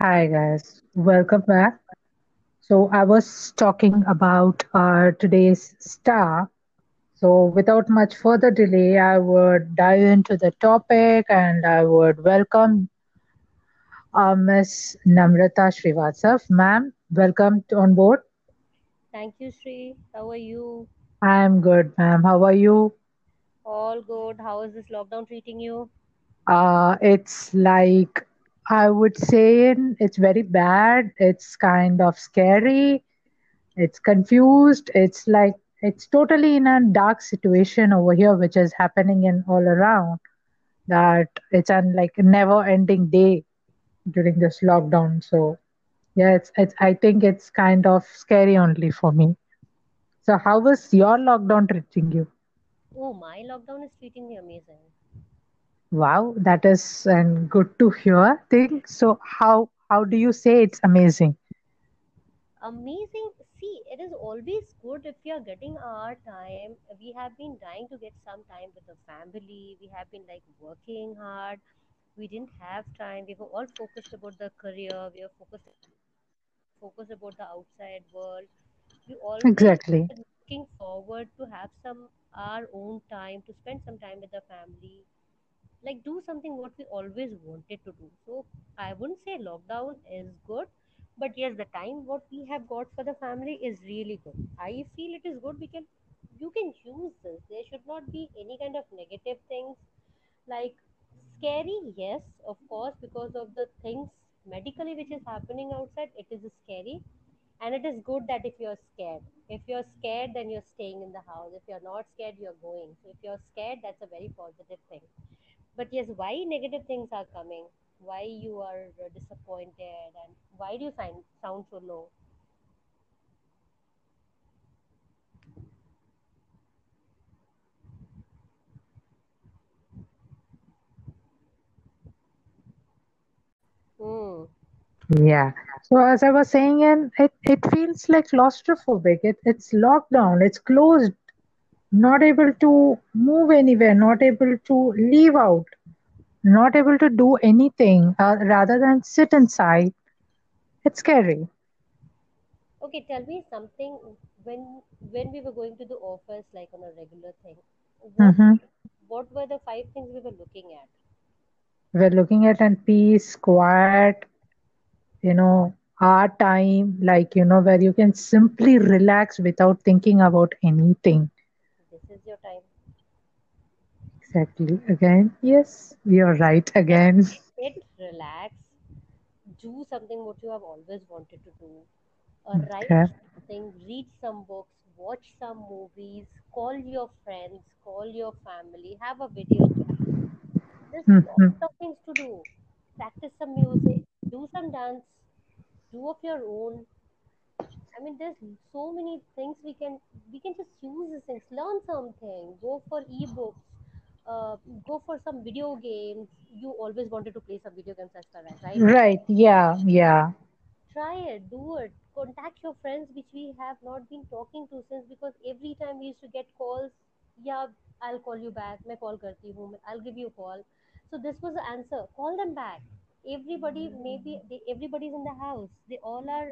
Hi guys, welcome back. So I was talking about uh, today's star. So without much further delay, I would dive into the topic and I would welcome uh, Miss Namrata Srivastav. Ma'am, welcome to on board. Thank you, Sri. How are you? I'm good, ma'am. How are you? All good. How is this lockdown treating you? Uh, it's like I would say it's very bad. It's kind of scary. It's confused. It's like it's totally in a dark situation over here, which is happening in all around. That it's an like never ending day during this lockdown. So yeah, it's it's I think it's kind of scary only for me. So how was your lockdown treating you? Oh, my lockdown is treating me amazing. Wow, that is an good to hear thing. So how how do you say it's amazing? Amazing. See, it is always good if we are getting our time. We have been trying to get some time with the family. We have been like working hard. We didn't have time. We were all focused about the career. We were focused focused about the outside world. We always Exactly. looking forward to have some our own time to spend some time with the family like do something what we always wanted to do. So i wouldn't say lockdown is good but yes the time what we have got for the family is really good. I feel it is good we can you can use this. There should not be any kind of negative things. Like scary yes of course because of the things medically which is happening outside it is scary. And it is good that if you're scared. If you're scared then you're staying in the house. If you're not scared you're going. So if you're scared that's a very positive thing but yes, why negative things are coming? Why you are uh, disappointed and why do you find sound so low? Hmm. Yeah. So as I was saying, and it, it feels like claustrophobic. It, it's locked down. It's closed. Not able to move anywhere. Not able to leave out. Not able to do anything uh, rather than sit inside. It's scary. Okay, tell me something when when we were going to the office like on a regular thing, what hmm what were the five things we were looking at? We're looking at an peace, quiet, you know, our time, like, you know, where you can simply relax without thinking about anything. Your time. Exactly. Again, yes, you're right again. Sit, relax, do something what you have always wanted to do. Uh, write Okay. something, read some books, watch some movies, call your friends, call your family, have a video chat There's lots hmm of things to do. Practice some music, do some dance, do of your own. I mean, there's so many things we can we can just use these things. Learn something. Go for ebooks. Uh, go for some video games. You always wanted to play some video games as well, right? Right. Yeah. Yeah. try it do it contact your friends which we have not been talking to since because every time we used to get calls yeah i'll call you back मैं call करती हूँ i'll give you a call so this was the answer call them back everybody maybe they, everybody's in the house they all are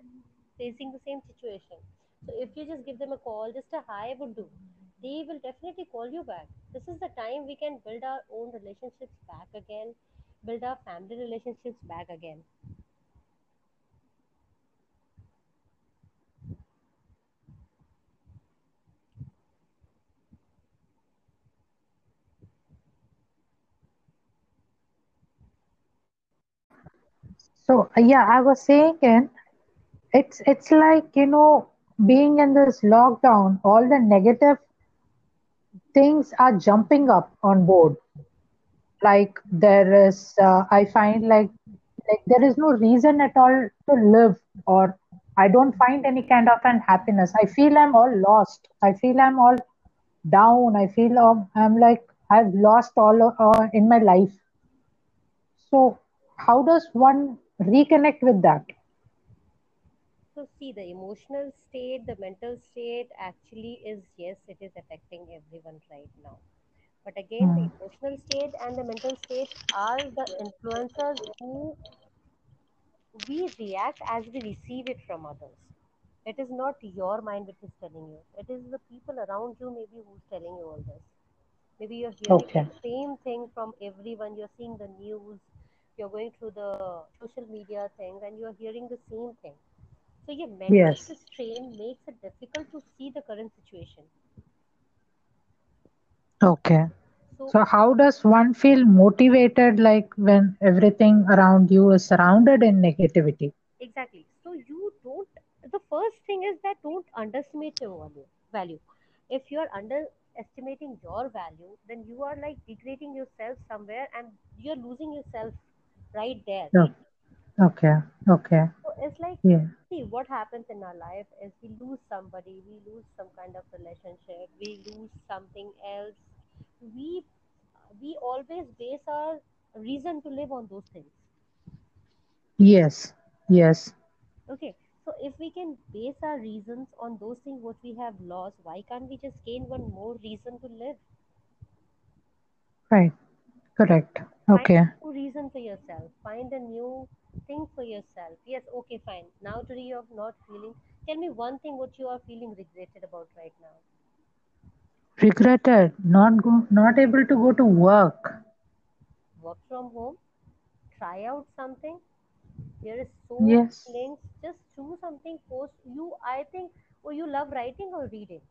facing the same situation. So if you just give them a call just a hi would do. They will definitely call you back. This is the time we can build our own relationships back again build our family relationships back again. So yeah, I was saying, and it's it's like you know being in this lockdown, all the negative things are jumping up on board. Like there is, uh, I find like like there is no reason at all to live, or I don't find any kind of an happiness. I feel I'm all lost. I feel I'm all down. I feel um, I'm like I've lost all uh, in my life. So how does one reconnect with that? So, see, the emotional state, the mental state actually is yes, it is affecting everyone right now. But again, the Hmm. emotional state and the mental state are the influencers who we react as we receive it from others. It is not your mind which is telling you. It is the people around you maybe who's telling you all this. Maybe you're hearing Okay. the same thing from everyone. You're seeing the news. You're going through the social media thing, and you're hearing the same thing. So yeah, Yes. strain makes it difficult to see the current situation. Okay. So So how does one feel motivated like when everything around you is surrounded in negativity? exactly. So you don't. The first thing is that don't underestimate your value. Value. If you're underestimating your value, then you are like degrading yourself somewhere, and you're losing yourself right there. Oh, okay. Okay. So it's like, Yeah. see, what happens in our life is we lose somebody, we lose some kind of relationship, we lose something else. We we always base our reason to live on those things. Yes. Yes. Okay, so if we can base our reasons on those things what we have lost, why can't we just gain one more reason to live? Right. Correct. Find Okay. a new reason for yourself. Find a new thing for yourself. Yes, okay, fine. Now today you're not feeling. Tell me one thing what you are feeling regretted about right now. Regretted. Not go not able to go to work. Work from home. Try out something. There is so Yes. many links. Just choose something. Post. You. I think. Oh, you love writing or reading?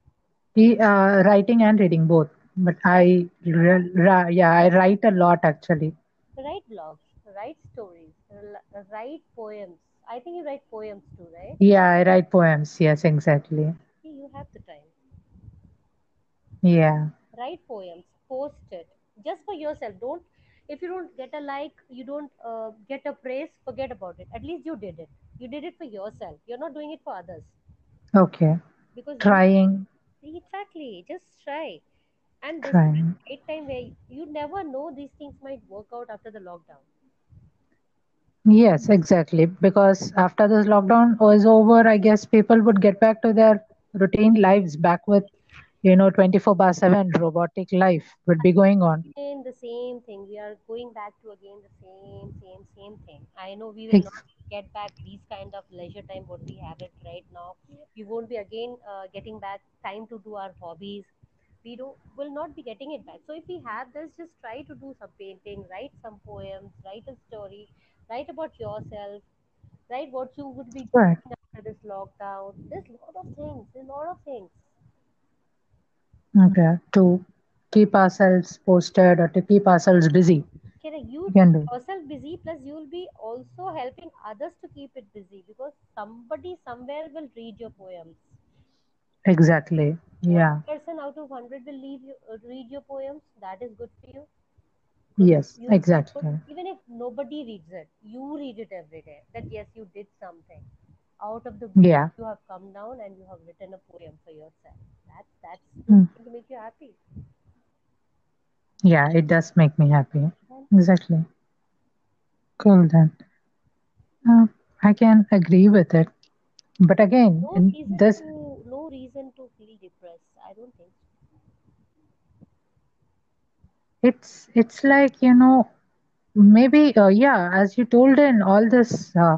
E- uh, writing and reading both. But I, yeah, I write a lot actually. Write blogs. Write stories. Write poems. I think you write poems too, right? Yeah, I write poems. Yes, exactly. See, you have the time. Yeah. write poems post it just for yourself don't if you don't get a like you don't uh, get a praise forget about it at least you did it you did it for yourself you're not doing it for others Okay. because you Trying, exactly just try and this is trying. the right time where you never know these things might work out after the lockdown Yes, exactly. Because after this lockdown was over, I guess people would get back to their routine lives, back with, you know, 24 bar 7 robotic life would be going on. again the same thing. We are going back to again the same same same thing. I know we will not get back these kind of leisure time what we have it right now. We won't be again uh, getting back time to do our hobbies. We do will not be getting it back. So if we have this just try to do some painting write some poems write a story write about yourself write what you would be Right. doing after this lockdown there's a lot of things there's a lot of things Okay. To keep ourselves posted or to keep ourselves busy. Correct. You can do. yourself busy, plus you will be also helping others to keep it busy because somebody somewhere will read your poems. Exactly. One Yeah. person out of hundred will leave you, uh, read your poems. That is good for you. Yes, You exactly. even if nobody reads it, you read it every day. That yes, you did something. Out of the blue, Yeah. you have come down and you have written a poem for yourself. That's that's Mm. going to make you happy. Yeah, it does make me happy. Exactly. Cool then. Uh, I can agree with it. But again, no reason this to no reason to feel depressed. I don't think so. It's it's like, you know, maybe uh, yeah, as you told in all this uh,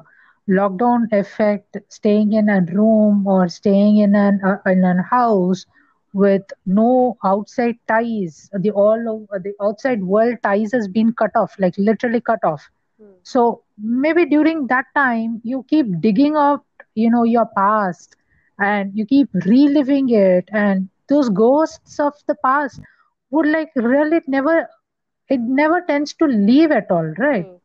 lockdown effect, staying in a room or staying in an uh, in a house with no outside ties, the all of, the outside world ties has been cut off, like literally cut off. Hmm. So maybe during that time, you keep digging up, you know, your past and you keep reliving it, and those ghosts of the past would like really never, it never tends to leave at all, right? Hmm.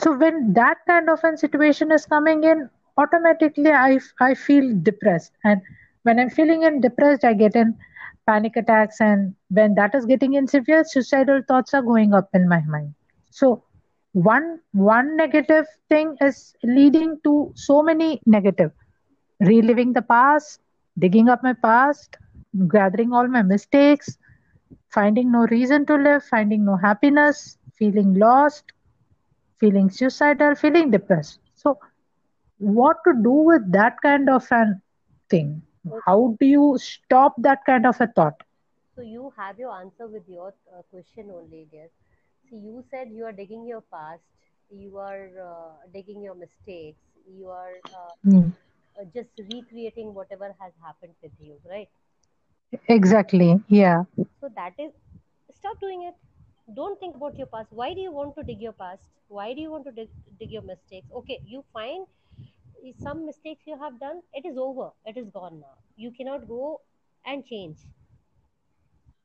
So when that kind of a situation is coming in, automatically I I feel depressed. And when I'm feeling in depressed, I get in panic attacks. And when that is getting in severe, suicidal thoughts are going up in my mind. So one one negative thing is leading to so many negative. Reliving the past, digging up my past, gathering all my mistakes, finding no reason to live, finding no happiness, feeling lost, feeling suicidal, feeling depressed. So, what to do with that kind of an thing? How do you stop that kind of a thought? So you have your answer with your uh, question only, dear. See, you said you are digging your past. you are uh, digging your mistakes you are uh, Mm. just recreating whatever has happened with you right Exactly. Yeah. so that is stop doing it don't think about your past why do you want to dig your past why do you want to dig, dig your mistakes okay you find some mistakes you have done it is over it is gone now you cannot go and change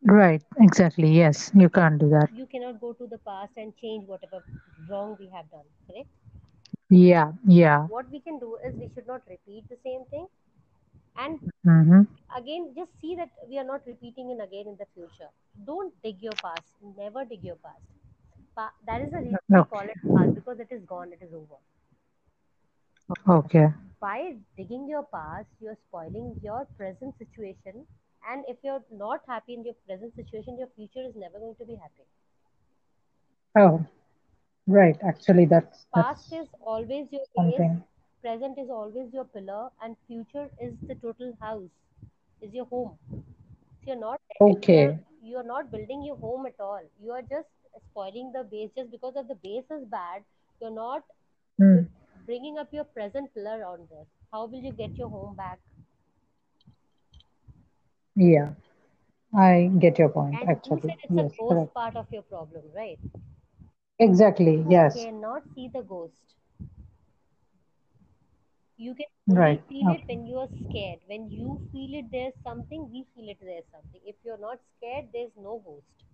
Right. Exactly. Yes. You can't do that. you cannot go to the past and change whatever wrong we have done correct Yeah. Yeah. what we can do is we should not repeat the same thing and Mm-hmm. Again just see that we are not repeating it again in the future. Don't dig your past. Never dig your past. Pa- that is the reason we call it past because it is gone it is over. Okay. by digging your past you're spoiling your present situation and if you're not happy in your present situation your future is never going to be happy. Oh, right. Actually, that's past that's is always your base something. present is always your pillar and future is the total house is your home so you're not you're Okay. you're not building your home at all you are just spoiling the base just because of the base is bad you're not Mm. bringing up your present pillar on this how will you get your home back Yeah. I get your point. and you Actually, said it's a yes. ghost Correct. part of your problem right Exactly. Yes. You cannot see the ghost you can only Right. feel it when you are scared when you feel it there's something we feel it there's something if you're not scared there's no ghost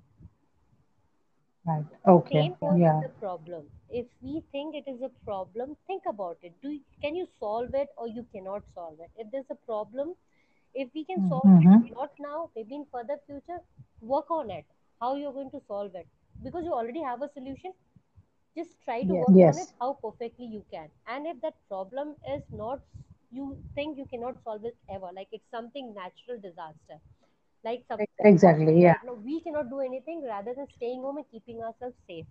Right. Okay. same goes Yeah. the problem if we think it is a problem think about it do you, can you solve it or you cannot solve it if there's a problem if we can solve it Mm-hmm. not now maybe in further future work on it how you're going to solve it because you already have a solution just try to Yes. work on it how perfectly you can and if that problem is not you think you cannot solve it ever like it's something natural disaster like something Exactly. Yeah. we cannot do anything rather than staying home and keeping ourselves safe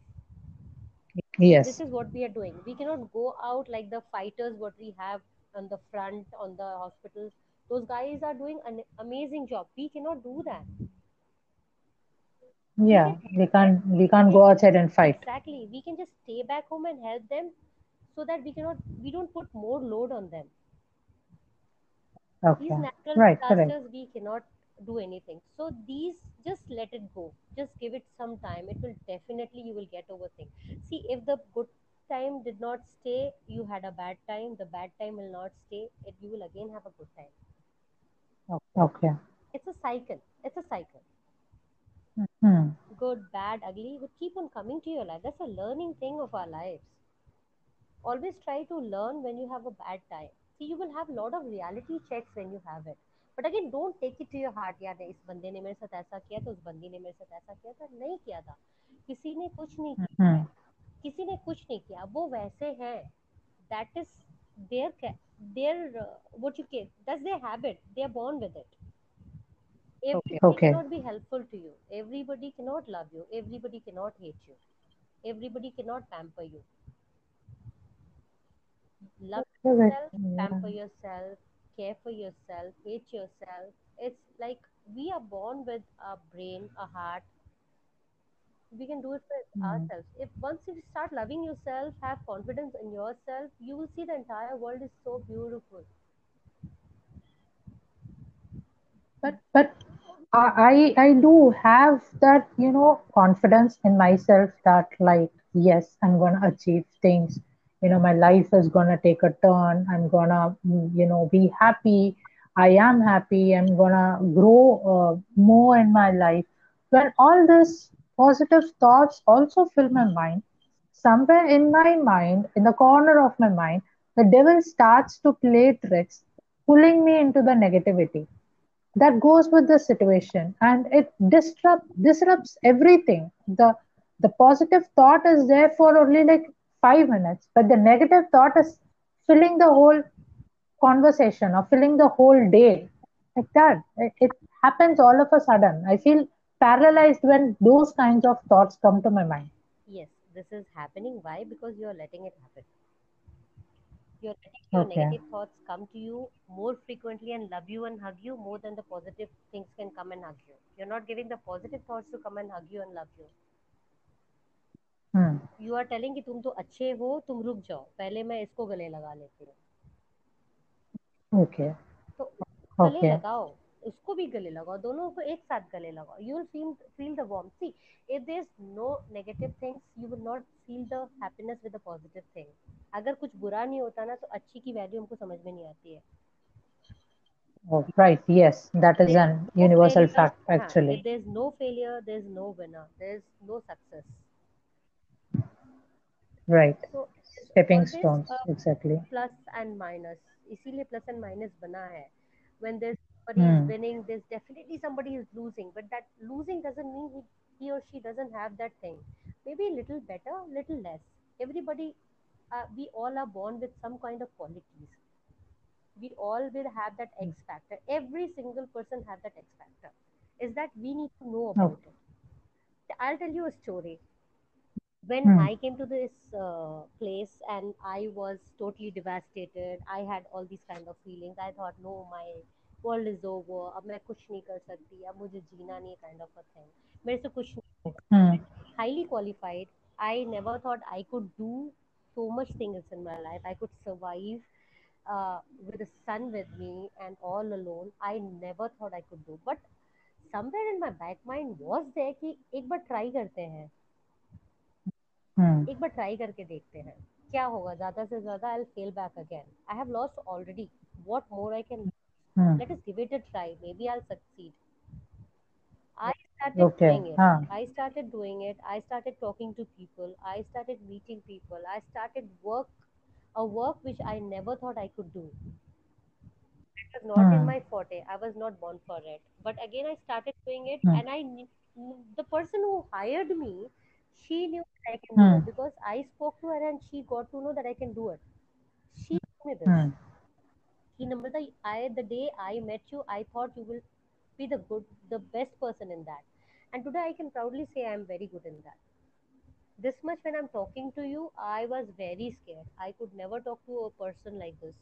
Yes. this is what we are doing we cannot go out like the fighters what we have on the front on the hospitals those guys are doing an amazing job we cannot do that Yeah. We can't. We can't go outside and fight. exactly we can just stay back home and help them so that we cannot we don't put more load on them these Okay. natural Right. Correct. we cannot do anything so these just let it go just give it some time it will definitely you will get over things see if the good time did not stay you had a bad time the bad time will not stay it, you will again have a good time Okay. it's a cycle it's a cycle Hmm. good bad ugly will keep on coming to your life that's a learning thing of our lives always try to learn when you have a bad time see you will have a lot of reality checks when you have it but again don't take it to your heart यार इस बंदे ने मेरे साथ ऐसा किया तो उस बंदी ने मेरे साथ ऐसा किया था नहीं किया था किसी ने कुछ नहीं किया है Hmm. किसी ने कुछ नहीं किया वो वैसे हैं that is their ca- their uh, what you can that's their habit they are born with it everybody Okay. cannot be helpful to you everybody cannot love you everybody cannot hate you everybody cannot pamper you love yourself, pamper yourself, care for yourself, hate yourself. It's like we are born with a brain, a heart. We can do it for Hmm. ourselves. If once you start loving yourself, have confidence in yourself, you will see the entire world is so beautiful. But but I I do have that you know confidence in myself that like yes I'm gonna achieve things. You know my life is gonna take a turn. I'm gonna you know be happy. I am happy. I'm gonna grow uh, more in my life. When all these positive thoughts also fill my mind, somewhere in my mind, in the corner of my mind, the devil starts to play tricks, pulling me into the negativity that goes with the situation and it disrupt disrupts everything the the positive thought is there for only like five minutes but the negative thought is filling the whole conversation or filling the whole day like that it, it happens all of a sudden i feel paralyzed when those kinds of thoughts come to my mind Yes, this is happening. Why? Because you are letting it happen. Your okay negative thoughts come to you more frequently and love you and hug you more than the positive things can come and hug you. You're not giving the positive thoughts to come and hug you and love you. Hmm. You are telling कि तुम तो अच्छे हो तुम रुक जाओ पहले मैं इसको गले लगा लेती हूँ Okay. तो गले Okay. लगाओ उसको भी गले लगाओ दोनों को एक साथ गले लगाओ। You will feel feel the warm see if there is no negative things you will not feel the happiness with a positive thing अगर कुछ बुरा नहीं होता ना तो अच्छी की वैल्यू हमको समझ में नहीं आती है। Right yes that is an universal fact actually there is no failure there is no winner there is no success right stepping stones exactly plus and minus इसीलिए प्लस एंड माइनस बना है। When there is somebody is Hmm. winning there's definitely somebody is losing but that losing doesn't mean he, he or she doesn't have that thing maybe a little better little less everybody uh, we all are born with some kind of qualities we all will have that x factor every single person have that x factor is that we need to know Oh. about it i'll tell you a story when Hmm. I came to this uh, place and I was totally devastated, I had all these kind of feelings. I thought, no, my world is over अब मैं कुछ नहीं कर सकती अब मुझे जीना नहीं kind of अ मेरे से कुछ highly qualified I never thought I could do so much things in my life I could survive with a son with me and all alone I never thought I could do but somewhere in my back mind was there कि एक बार try करते हैं। हम्म। एक बार try करके देखते हैं। क्या होगा? ज़्यादा से ज़्यादा I will fell back again I have lost already what more I can Hmm. let us give it a try. Maybe i'll succeed. I started Okay. doing it. Huh. i started doing it. I started talking to people. I started meeting people. I started work a work which i never thought i could do. It was not in Hmm. my forte. I was not born for it. But again i started doing it Hmm. and i the person who hired me she knew that i can do Hmm. it because i spoke to her and she got to know that i can do it. She told me this Hmm. कि Namrata, I the day I met you, I thought you will be the good, the best person in that. And today I can proudly say I am very good in that. This much when I'm talking to you, I was very scared. I could never talk to a person like this.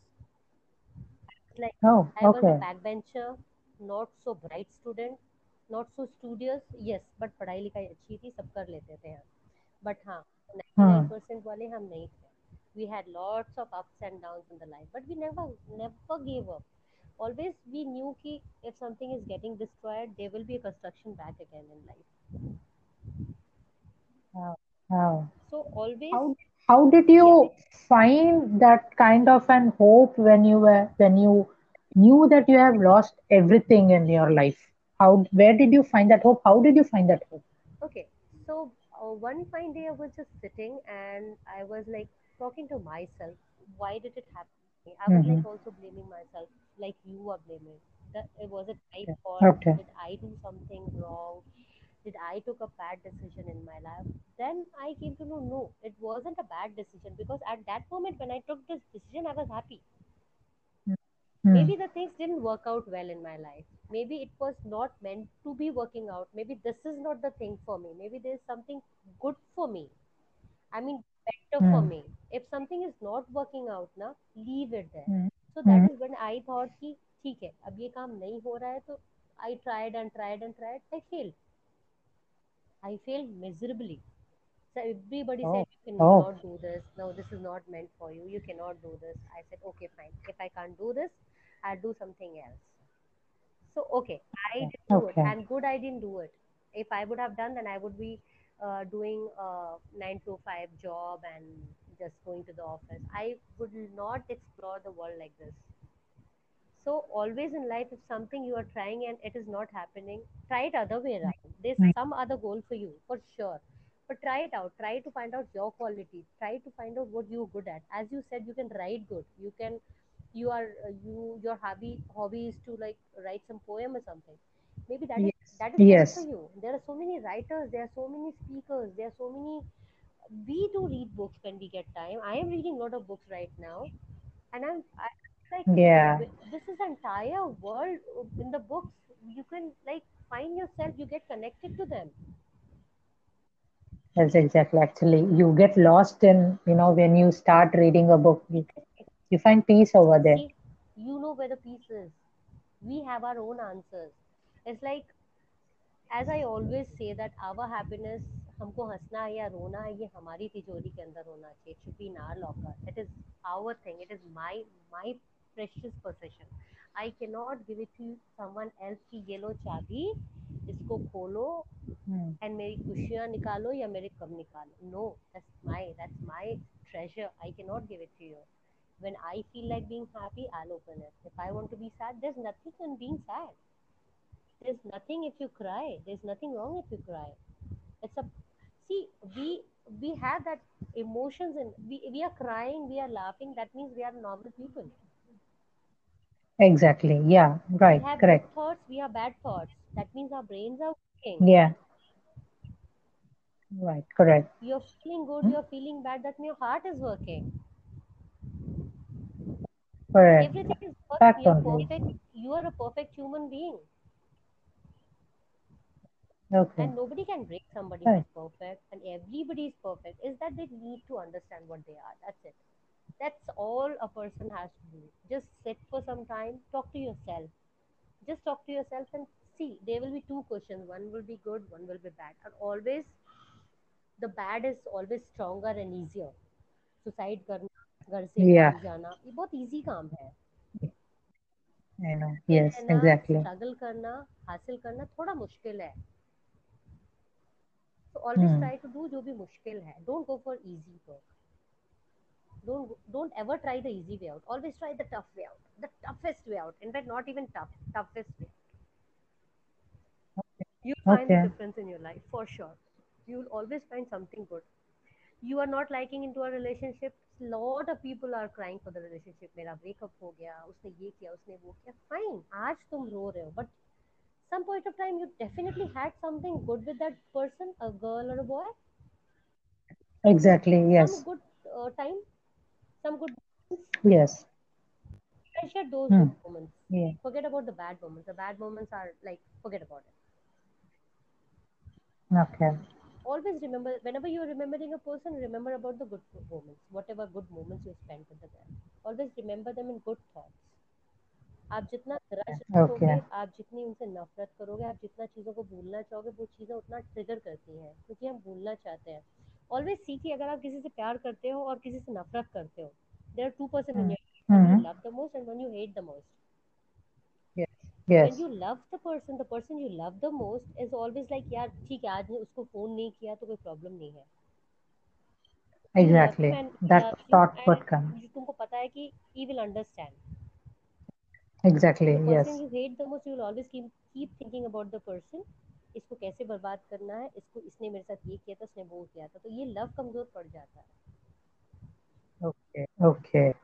Like Oh, I was a okay. backbencher, not so bright student, not so studious. Yes, but पढ़ाई लिखाई अच्छी थी, सब कर लेते थे हम. But हाँ, 99% वाले हम नहीं थे. we had lots of ups and downs in the life, but we never, never gave up. Always we knew कि if something is getting destroyed, there will be a construction back again in life. Wow. Wow. So always, How how did yeah. you find that kind of an hope when you were when you knew that you have lost everything in your life? How where did you find that hope? How did you find that hope? Okay, so uh, one fine day I was just sitting and I was like talking to myself. Why did it happen? I was Mm-hmm. like also blaming myself, like you are blaming. That it was it my fault? Okay. Did I do something wrong? Did I took a bad decision in my life? Then I came to know no, it wasn't a bad decision because at that moment when I took this decision, I was happy. Hmm. Maybe the things didn't work out well in my life. Maybe it was not meant to be working out. Maybe this is not the thing for me. Maybe there's something good for me. I mean, better hmm. for me. If something is not working out now leave it there. Hmm. So that hmm. is when i thought ki theek hai ab ye kaam nahi ho raha hai to i tried and tried and tried i failed. I failed miserably. So everybody oh. said you cannot oh. do this. No this is not meant for you. You cannot do this. I said okay fine. If i can't do this i'll do something else. So okay i didn't okay. do it. And good i didn't do it. If i would have done then i would be uh, doing a nine to five job and just going to the office. I would not explore the world like this. So always in life, if something you are trying and it is not happening, try it other way around. There's some other goal for you for sure. But try it out. Try to find out your qualities. Try to find out what you're good at. As you said, you can write good. You can, you are uh, you your hobby hobby is to like write some poem or something. Maybe that is Yes. that is meant for you. There are so many writers. There are so many speakers. There are so many. We do read books when we get time. I am reading a lot of books right now, and I'm I, like Yeah. this is entire world uh, in the books. You can like find yourself. You get connected to them. Yes, exactly. Actually, you get lost in, you know, when you start reading a book, you, you find peace over there. You know where the peace is. We have our own answers. It's like, as I always say, that our happiness हमको हंसना है या रोना है ये हमारी तिजोरी के अंदर होना चाहिए it should be in our locker it is our thing it is my my precious position I can not give it to someone else की ये लो चाबी इसको खोलो Hmm. एंड मेरी खुशियाँ निकालो या मेरे कम निकालो no that's my that's my treasure i cannot give it to you when i feel like being happy i'll open it if i want to be sad there's nothing in being sad there's nothing if you cry there's nothing wrong if you cry it's a see we we have that emotions and we, we are crying we are laughing that means we are normal people Exactly. Yeah. we Right. have Correct. good thoughts we have bad thoughts that means our brains are working Yeah. Right. Correct. you're feeling good Hmm? you're feeling bad that means your heart is working Correct. everything is perfect you're perfect you are a perfect human being Okay. and nobody can break somebody Right. who's perfect and everybody is perfect is that they need to understand what they are that's it that's all a person has to do just sit for some time talk to yourself just talk to yourself and see there will be two questions one will be good one will be bad and always the bad is always stronger and easier suicide करना घर से Yeah. भाग जाना ये बहुत easy काम है I know. पे Yes. रहना Exactly. स्ट्रगल करना हासिल करना थोड़ा मुश्किल है so always try to do जो भी मुश्किल है don't go for easy work don't don't ever try the easy way out always try the tough way out the toughest way out in fact not even tough toughest way you find okay. the difference in your life for sure you will always find something good you are not liking into a relationship lot of people are crying for the relationship मेरा breakup हो गया उसने ये किया उसने वो किया fine आज तुम रो रहे हो but some point of time you definitely had something good with that person, a girl or a boy. Exactly. yes some good uh, time, some good Yes. treasure those Hmm. moments. Yeah. Forget about the bad moments. The bad moments are like forget about it. Okay. Always remember whenever you're remembering a person, remember about the good moments, whatever good moments you spent with them. Always remember them in good thoughts. आप जितना grudge रखोगे Okay. आप जितनी उनसे नफरत करोगे आप जितना चीज़ों को भूलना चाहोगे वो चीज़ें उतना ट्रिगर करती हैं क्योंकि हम भूलना चाहते हैं ऑलवेज सीखिए अगर आप किसी से प्यार करते हो और किसी से नफरत करते हो there are two person in. Love the most and one you hate the most Yes. when you love the person the person you love the most is always like यार ठीक है आज उसको फ़ोन नहीं किया तो कोई प्रॉब्लम नहीं है Exactly. That thought would come. तुमको पता है कि he will understand Exactly. the Yes. you hate the most you will always keep keep thinking about the person इसको कैसे बर्बाद करना है इसको इसने मेरे साथ ये किया था उसने वो किया था तो ये लव कमज़ोर पड़ जाता है Okay. Okay.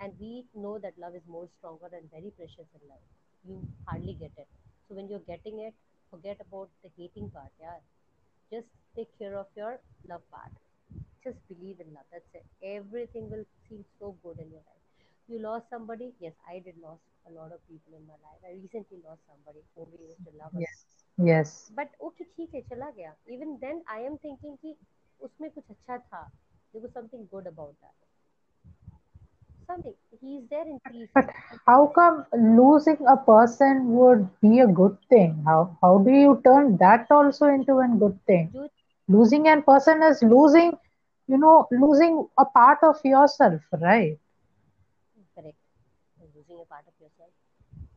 and we know that love is more stronger and very precious in life. You hardly get it. So when you're getting it, forget about the hating part, yeah. Just take care of your love part. Just believe in love. That's it. Everything will seem so good in your life. You lost somebody? Yes, I did lost a lot of people in my life. I recently lost somebody who we used to love. a Yes. Yes. But okay ठीक है चला गया even then I am thinking कि उसमें कुछ अच्छा था there was something good about that something he is there in peace But how come losing a person would be a good thing? How how do you turn that also into a good thing? जो Losing a person is losing, you know, losing a part of yourself, right? Losing a part of yourself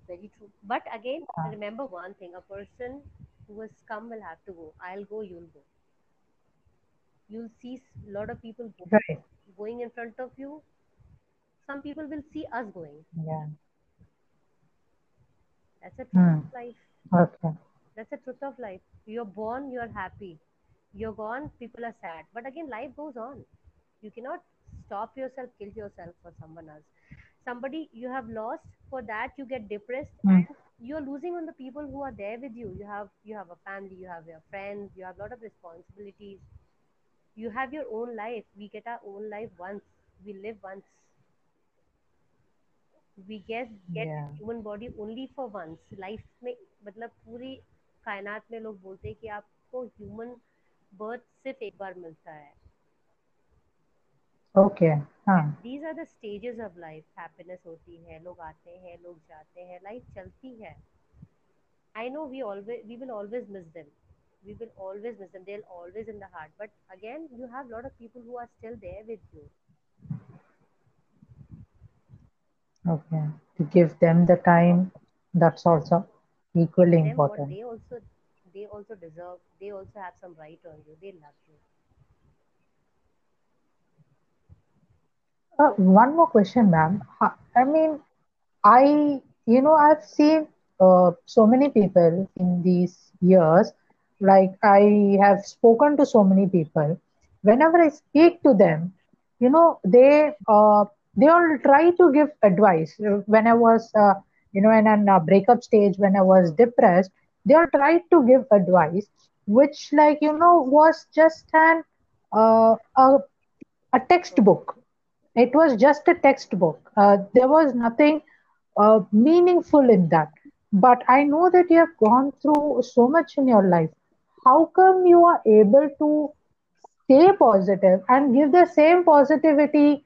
very true but again Ah. remember one thing a person who has come will have to go i'll go you'll go you'll see a lot of people go- Right. going in front of you some people will see us going Yeah. that's the truth Hmm. of life Okay. That's the truth of life. You're born, you're happy. You're gone, people are sad. But again, life goes on. You cannot stop yourself, kill yourself for someone else Somebody you have lost, for that you get depressed Hmm. and you're losing on the people who are there with you. You have you have a family, you have your friends, you have a lot of responsibilities. You have your own life. We get our own life once. We live once. We get get Yeah. human body only for once. Life में मतलब पूरी कायनात में लोग बोलते हैं कि आपको ह्यूमन बर्थ सिर्फ एक बार मिलता है Okay. Huh. These are the stages of life happiness होती है लोग आते हैं लोग जाते हैं लाइफ चलती है I know we always we will always miss them we will always miss them they'll always in the heart but again you have a lot of people who are still there with you Okay. To give them the time, that's also give equally them what important. they also they also deserve they also have some right on you they love you Uh, one more question, ma'am. I mean, I, you know, I've seen uh, so many people in these years. Like I have spoken to so many people. Whenever I speak to them, you know, they uh, they all try to give advice. Uh, When I was, uh, you know, in a breakup stage, when I was depressed, they all tried to give advice, which, like, you know, was just an uh, a a textbook it was just a textbook. Uh, there was nothing uh, meaningful in that. But I know that you have gone through so much in your life. How come you are able to stay positive and give the same positivity,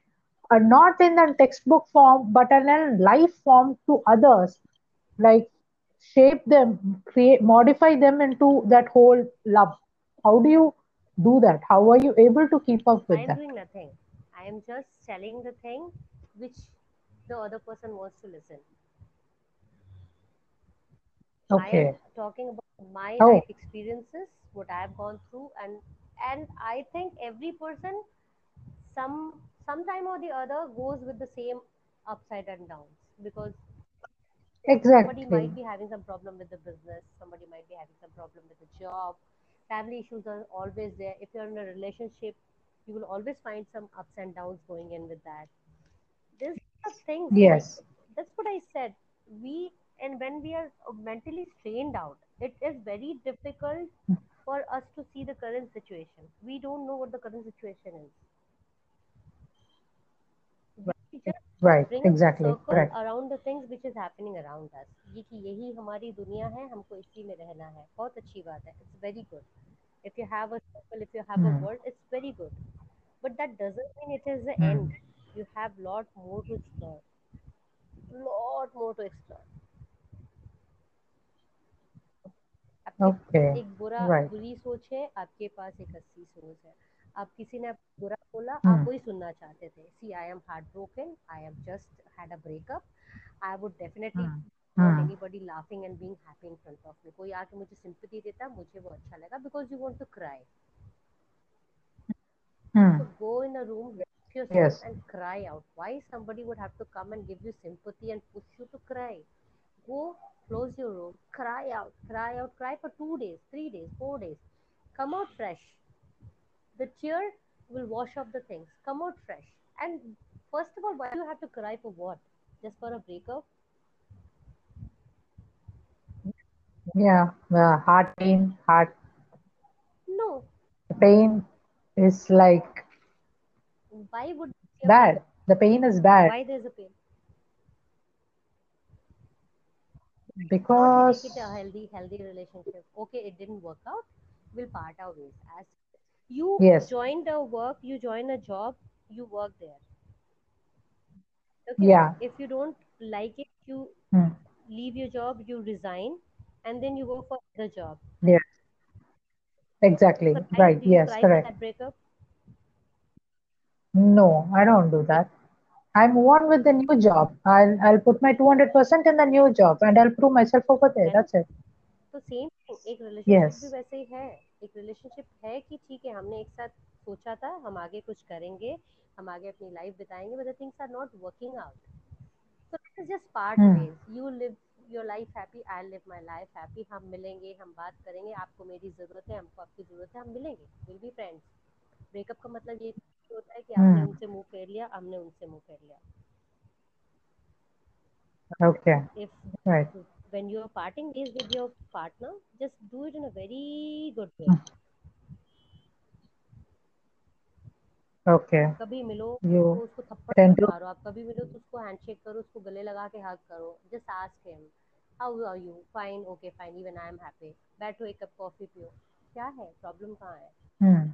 uh, not in a textbook form, but in a life form to others? Like shape them, create, modify them into that whole love. How do you do that? How are you able to keep up with i with am that? doing nothing i am just telling the thing which the other person wants to listen I am Okay. talking about my oh. life Oh, experiences, what I've gone through, and and I think every person some sometime or the other goes with the same upside and downs because exactly somebody might be having some problem with the business, somebody might be having some problem with the job. Family issues are always there. If you're in a relationship, you will always find some ups and downs going in with that. These are things like Yes. that's what I said. We and when we are mentally strained out, it is very difficult for us to see the current situation. We don't know what the current situation is. We just Right. bring a Exactly. circle Correct. around the things which is happening around us. ये कि यही हमारी दुनिया है हमको इसी में रहना है बहुत अच्छी बात है it's very good if you have a circle if you have a Hmm. world it's very good but that doesn't mean it is the Hmm. end you have lot more to explore lot more to explore आपके पास Okay. एक बुरा Right. बुरी सोच है आपके पास एक अच्छी सोच है आप किसी ने आपको बुरा बोला आप Hmm. वही सुनना चाहते थे see I am heart broken I am just had a breakup I would definitely Hmm. want Hmm. anybody laughing and being happy in front of me कोई आके मुझे sympathy देता मुझे वो अच्छा लगा because you want to cry Hmm. so go in a room lock yourself Yes. and cry out why somebody would have to come and give you sympathy and push you to cry Go, close your room, cry out, cry out, cry for two days, three days, four days. Come out fresh. The tear will wash off the things. Come out fresh. And first of all, why do you have to cry for what? Just for a breakup? Yeah. The heart pain, heart No. the pain is like Why would be a pain? bad. The pain is bad Why there's a pain? Not make it a because healthy, healthy relationship. Okay, it didn't work out. We'll part our ways. As you yes. joined a work, you join a job, you work there. Okay. Yeah. If you don't like it, you Hmm. leave your job, you resign, and then you go for the job. Yes. Exactly. Cry? Right. Yes. Correct. breakup? No, I don't do that. I move on with the new job. I'll I'll put my 200% in the new job and I'll prove myself over there. That's it. तो same एक relationship भी Yes. वैसे ही है एक relationship है कि ठीक है हमने एक साथ सोचा था हम आगे कुछ करेंगे हम आगे अपनी life बिताएँगे but things are not working out so it is just part Hmm. Ways you live your life happy I live my life happy हम मिलेंगे हम बात करेंगे आपको मेरी ज़रूरत है हमको आपकी ज़रूरत है हम मिलेंगे विल बी फ्रेंड्स ब्रेकअप का मतलब ये होता है कि आपने Hmm. उनसे मुँह फेर लिया हमने उनसे मुँह फेर लिया Okay. if Right. when you're parting ways with your partner just do it in a very good way Hmm. Okay. कभी मिलो You तो उसको थप्पड़ मारो आप कभी मिलो तो उसको हैंडशेक करो उसको गले लगा के हग करो just ask him how are you fine okay fine even I am happy बैठो एक कप कॉफी पियो क्या है प्रॉब्लम कहाँ है hmm.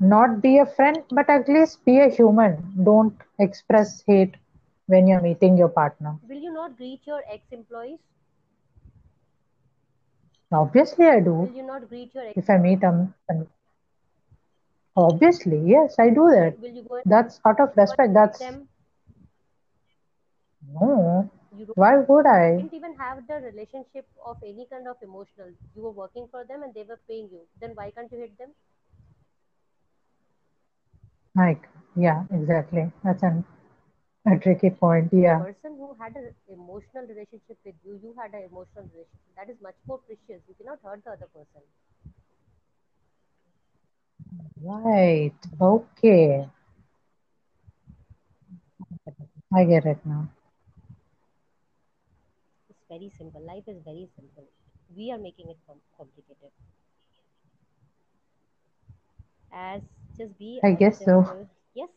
not be a friend, but at least be a human. Don't express hate when you're meeting your partner. will you not greet your ex employees Obviously, I Will do. you not greet your ex? If I meet um, an- obviously, yes, I do Like, that. will you go and That's out of go and respect. greet That's them? no. You don't, Why would I? you didn't even have the relationship of any kind of emotional. You were working for them and they were paying you. Then why can't you hit them? Like, yeah, exactly. That's an, a tricky point. The Yeah, person who had an emotional relationship with you, you had an emotional relationship. That is much more precious. You cannot hurt the other person. right. Okay, I get it now. Very simple. Life is very simple. We are making it com- complicated. As just be I guess so. Yes,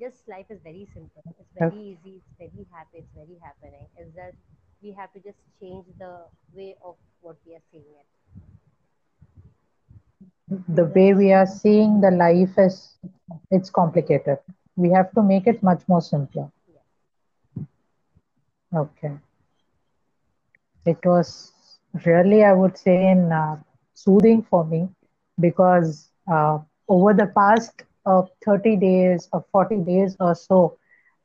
just life is very simple. It's very Okay. easy. It's very happy. It's very happening. Is that we have to just change the way of what we are seeing it. The way we are seeing the life is, it's complicated. We have to make it much more simpler. Okay. It was really, I would say, in uh, soothing for me because uh, over the past uh, 30 days or 40 days or so,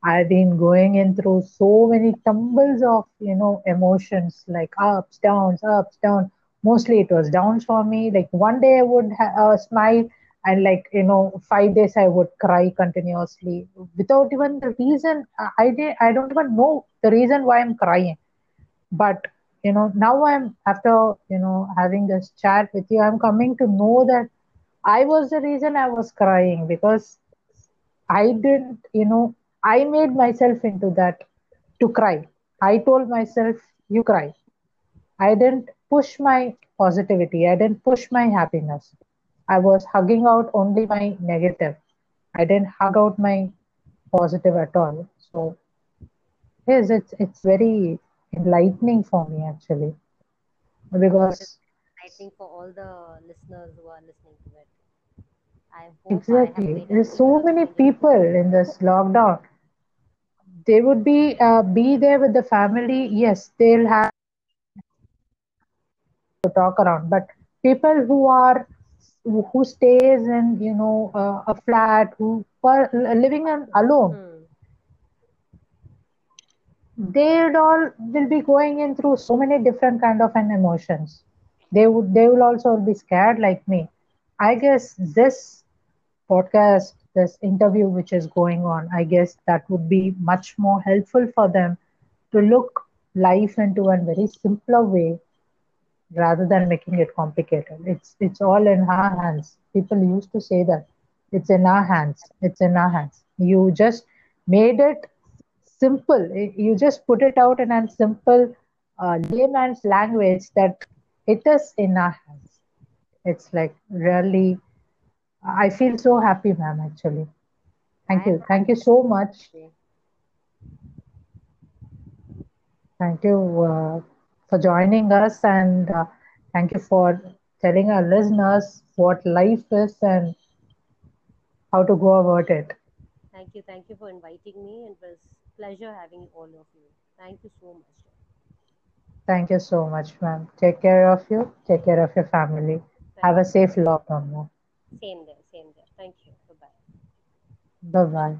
I've been going in through so many tumbles of, you know, emotions like ups, downs, ups, down. Mostly it was downs for me. Like one day I would ha uh, smile and like, you know, five days I would cry continuously without even the reason. I, did, I don't even know the reason why I'm crying. But you know now i'm after you know having this chat with you i'm coming to know that i was the reason i was crying because i didn't you know i made myself into that to cry. I told myself you cry. I didn't push my positivity. I didn't push my happiness i was hugging out only my negative. I didn't hug out my positive at all. So yes it's it's very enlightening for me actually. Because I hope it is because enlightening for all the listeners who are listening to it. I hope I have exactly. there's so many people in this lockdown. They would be uh, be there with the family. Yes they'll have to talk around. But people who are who stays in you know uh, a flat who are living in alone. Hmm. they all will be going in through so many different kind of an emotions. They would they will also be scared like me. I guess this podcast, this interview which is going on, I guess that would be much more helpful for them to look life into a very simpler way rather than making it complicated. It's it's all in our hands. People used to say that it's in our hands. It's in our hands. You just made it simple. You just put it out in a simple uh, layman's language that it is in our hands. It's like really, I feel so happy, ma'am, actually. Thank you. Thank you so much. Thank you uh, for joining us and uh, thank you for telling our listeners what life is and how to go about it. thank you, thank you for inviting me. It was pleasure having all of you. Thank you so much. Thank you so much, ma'am. Take care of you. Take care of your family. Thank Have a safe lockdown, ma'am. same there, same there. Thank you. Bye bye. Bye bye.